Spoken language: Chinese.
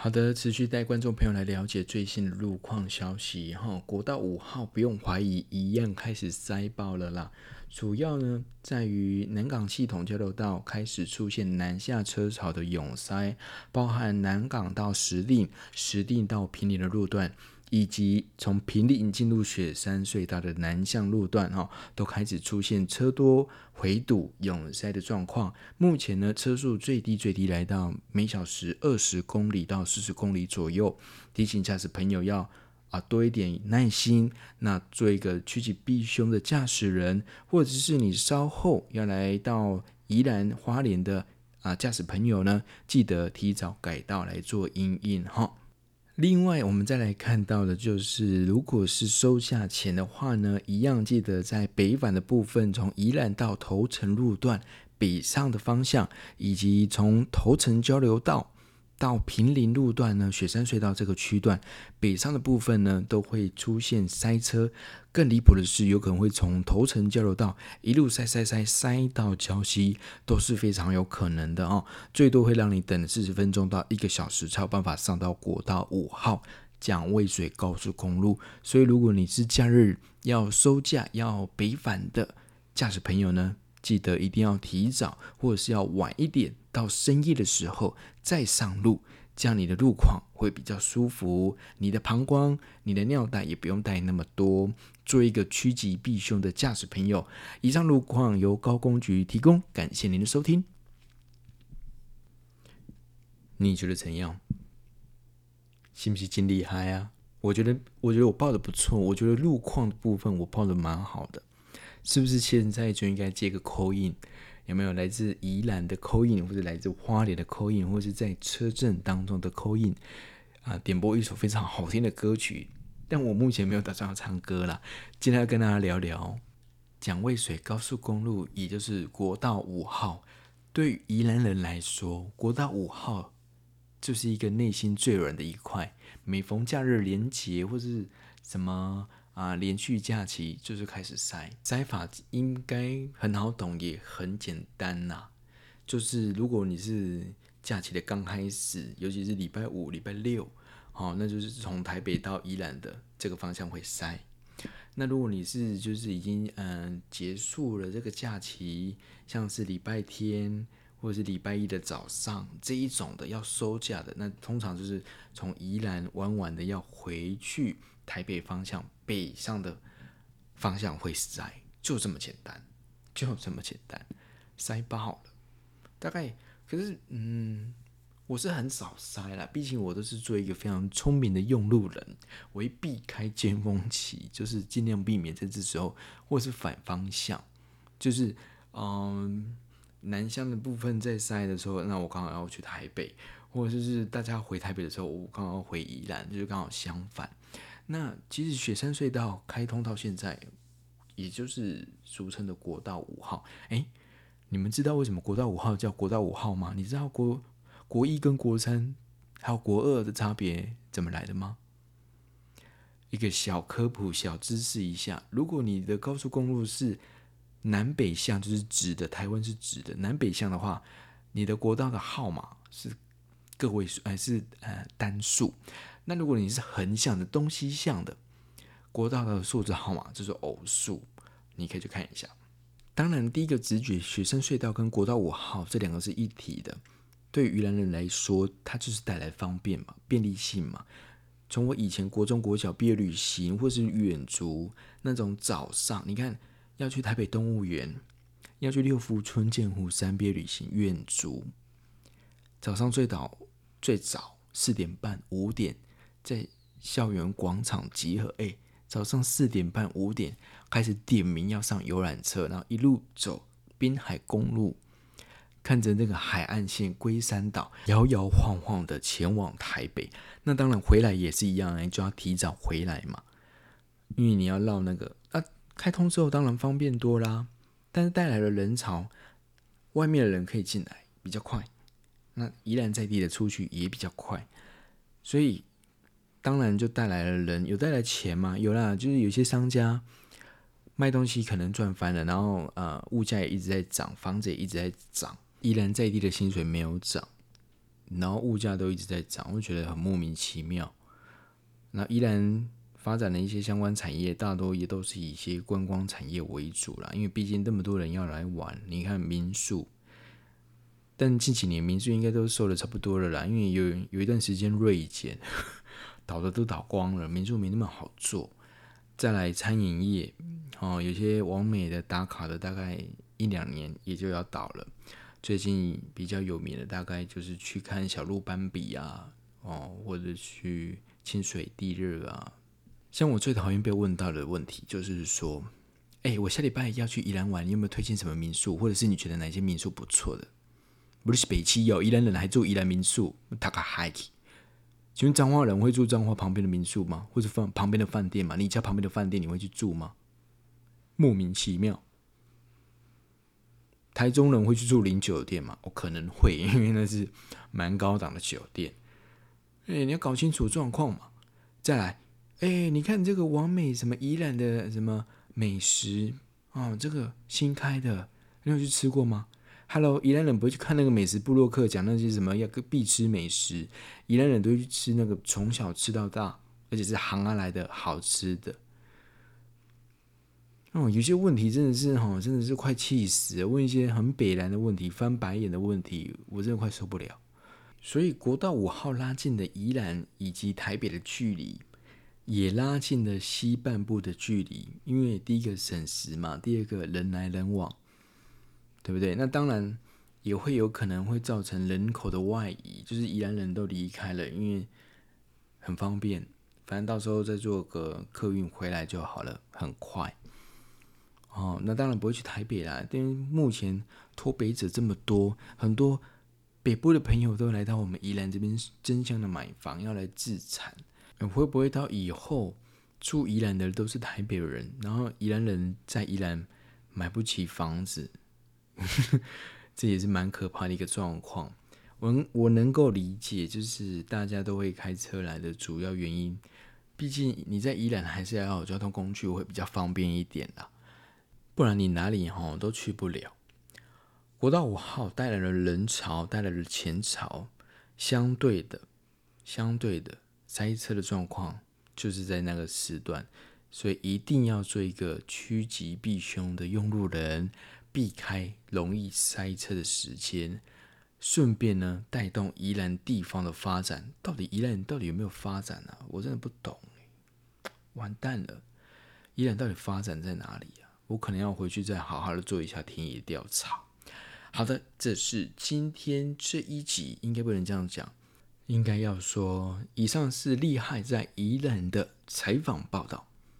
好的，持续带观众朋友来了解最新的路况消息哈。国道五号不用怀疑，一样开始塞爆了啦。主要呢在于南港系统交流道开始出现南下车潮的拥塞，包含南港到石碇、石碇到平林的路段。以及从平林进入雪山隧道的南向路段，哈，都开始出现车多、回堵、拥塞的状况。目前呢，车速最低最低来到每小时二十公里到四十公里左右。提醒驾驶朋友要啊多一点耐心。那做一个趋吉避凶的驾驶人，或者是你稍后要来到宜兰花莲的啊驾驶朋友呢，记得提早改道来做阴应哈。另外，我们再来看到的就是，如果是收下钱的话呢，一样记得在北返的部分，从宜兰到头城路段北上的方向，以及从头城交流道。到平林路段呢，雪山隧道这个区段北上的部分呢，都会出现塞车。更离谱的是，有可能会从头城交流道一路塞塞塞塞到礁溪，都是非常有可能的哦。最多会让你等四十分钟到一个小时才有办法上到国道五号蒋渭水高速公路。所以，如果你是假日要收假要北返的驾驶朋友呢，记得一定要提早，或者是要晚一点，到深夜的时候再上路，这样你的路况会比较舒服。你的膀胱、你的尿袋也不用带那么多，做一个趋吉避凶的驾驶朋友。以上路况由高工局提供，感谢您的收听。你觉得怎样？是不是真厉害啊？我觉得，我觉得我报的不错。我觉得路况部分我报的蛮好的。是不是现在就应该接个 call in？有没有来自宜兰的 call in，或者来自花莲的 call in，或是在车阵当中的 call in？啊，点播一首非常好听的歌曲。但我目前没有打算要唱歌啦。今天要跟大家聊聊蒋渭水高速公路，也就是国道五号。对于宜兰人来说，国道五号就是一个内心最软的一块。每逢假日连结或是什么。啊，连续假期就是开始塞，塞法应该很好懂，也很简单呐、啊。就是如果你是假期的刚开始，尤其是礼拜五、礼拜六，好、哦，那就是从台北到宜兰的这个方向会塞。那如果你是就是已经嗯结束了这个假期，像是礼拜天或者是礼拜一的早上这一种的要收假的，那通常就是从宜兰玩完的要回去。台北方向北上的方向会塞，就这么简单，就这么简单，塞爆了。大概可是，嗯，我是很少塞啦，毕竟我都是做一个非常聪明的用路人，我会避开尖峰期，就是尽量避免在这时候，或是反方向，就是嗯，南向的部分在塞的时候，那我刚好要去台北，或者是大家回台北的时候，我刚好回宜兰，就是刚好相反。那其实雪山隧道开通到现在，也就是俗称的国道五号。哎，你们知道为什么国道五号叫国道五号吗？你知道国国一跟国三还有国二的差别怎么来的吗？一个小科普、小知识一下：如果你的高速公路是南北向，就是直的，台湾是直的，南北向的话，你的国道的号码是个位数，还是呃单数？那如果你是横向的东西向的国道的数字号码就是偶数，你可以去看一下。当然，第一个直觉，雪山隧道跟国道五号这两个是一体的。对于宜兰人来说，它就是带来方便嘛，便利性嘛。从我以前国中国小毕业旅行，或是远足那种早上，你看要去台北动物园，要去六福村、剑湖山毕业旅行远足，早上最早最早四点半五点。在校园广场集合，哎，早上四点半五点开始点名要上游览车，然后一路走滨海公路，看着那个海岸线龟山岛摇摇晃晃的前往台北。那当然回来也是一样，哎，就要提早回来嘛，因为你要绕那个啊。开通之后当然方便多啦，但是带来了人潮，外面的人可以进来比较快，那宜兰在地的出去也比较快，所以。当然就带来了人，有带来钱吗？有啦，就是有些商家卖东西可能赚翻了，然后呃物价也一直在涨，房子也一直在涨，宜兰在地的薪水没有涨，然后物价都一直在涨，我觉得很莫名其妙。那宜兰发展的一些相关产业，大多也都是以一些观光产业为主啦，因为毕竟那么多人要来玩。你看民宿，但近几年民宿应该都收的差不多了啦，因为有有一段时间锐减，倒的都倒光了，民宿没那么好做。再来餐饮业，哦，有些完美的打卡的，大概一两年也就要倒了。最近比较有名的，大概就是去看小鹿斑比啊，哦，或者去。清水地热啊，像我最讨厌被问到的问题就是说，哎、我下礼拜要去宜兰玩，你有没有推荐什么民宿，或者是你觉得哪些民宿不错的？不是北七有宜兰人还住宜兰民宿，他个嗨！请问彰化人会住彰化旁边的民宿吗？或者放旁边的饭店吗？你家旁边的饭店你会去住吗？莫名其妙。台中人会去住林酒店吗？我可能会，因为那是蛮高档的酒店。哎、你要搞清楚状况嘛。再来，哎、你看这个王美什么宜兰的什么美食哦，这个新开的，你有去吃过吗？Hello，宜兰人不会去看那个美食部落客讲那些什么要必吃美食，宜兰人都会去吃那个从小吃到大，而且是行啊来的好吃的。哦，有些问题真的是哈，真的是快气死。问一些很北烂的问题，翻白眼的问题，我真的快受不了。所以国道五号拉近的宜兰以及台北的距离，也拉近了西半部的距离。因为第一个省时嘛，第二个人来人往，对不对？那当然也会有可能会造成人口的外移，就是宜兰人都离开了，因为很方便，反正到时候再坐个客运回来就好了，很快。哦，那当然不会去台北啦，因为目前脱北者这么多，很多。北部的朋友都来到我们宜兰这边争相的买房，要来自产。会不会到以后住宜兰的都是台北人，然后宜兰人在宜兰买不起房子？这也是蛮可怕的一个状况。我我能够理解，就是大家都会开车来的主要原因。毕竟你在宜兰还是要有交通工具会比较方便一点啦，不然你哪里吼都去不了。国道五号带来了人潮，带来了钱潮，相对的，相对的塞车的状况就是在那个时段，所以一定要做一个趋吉避凶的用路人，避开容易塞车的时间，顺便呢带动宜兰地方的发展。到底宜兰到底有没有发展、啊？我真的不懂，完蛋了，宜兰到底发展在哪里啊？我可能要回去再好好的做一下田野调查。好的，这是今天这一集，应该不能这样讲，应该要说，以上是厉害在宜兰的采访报道。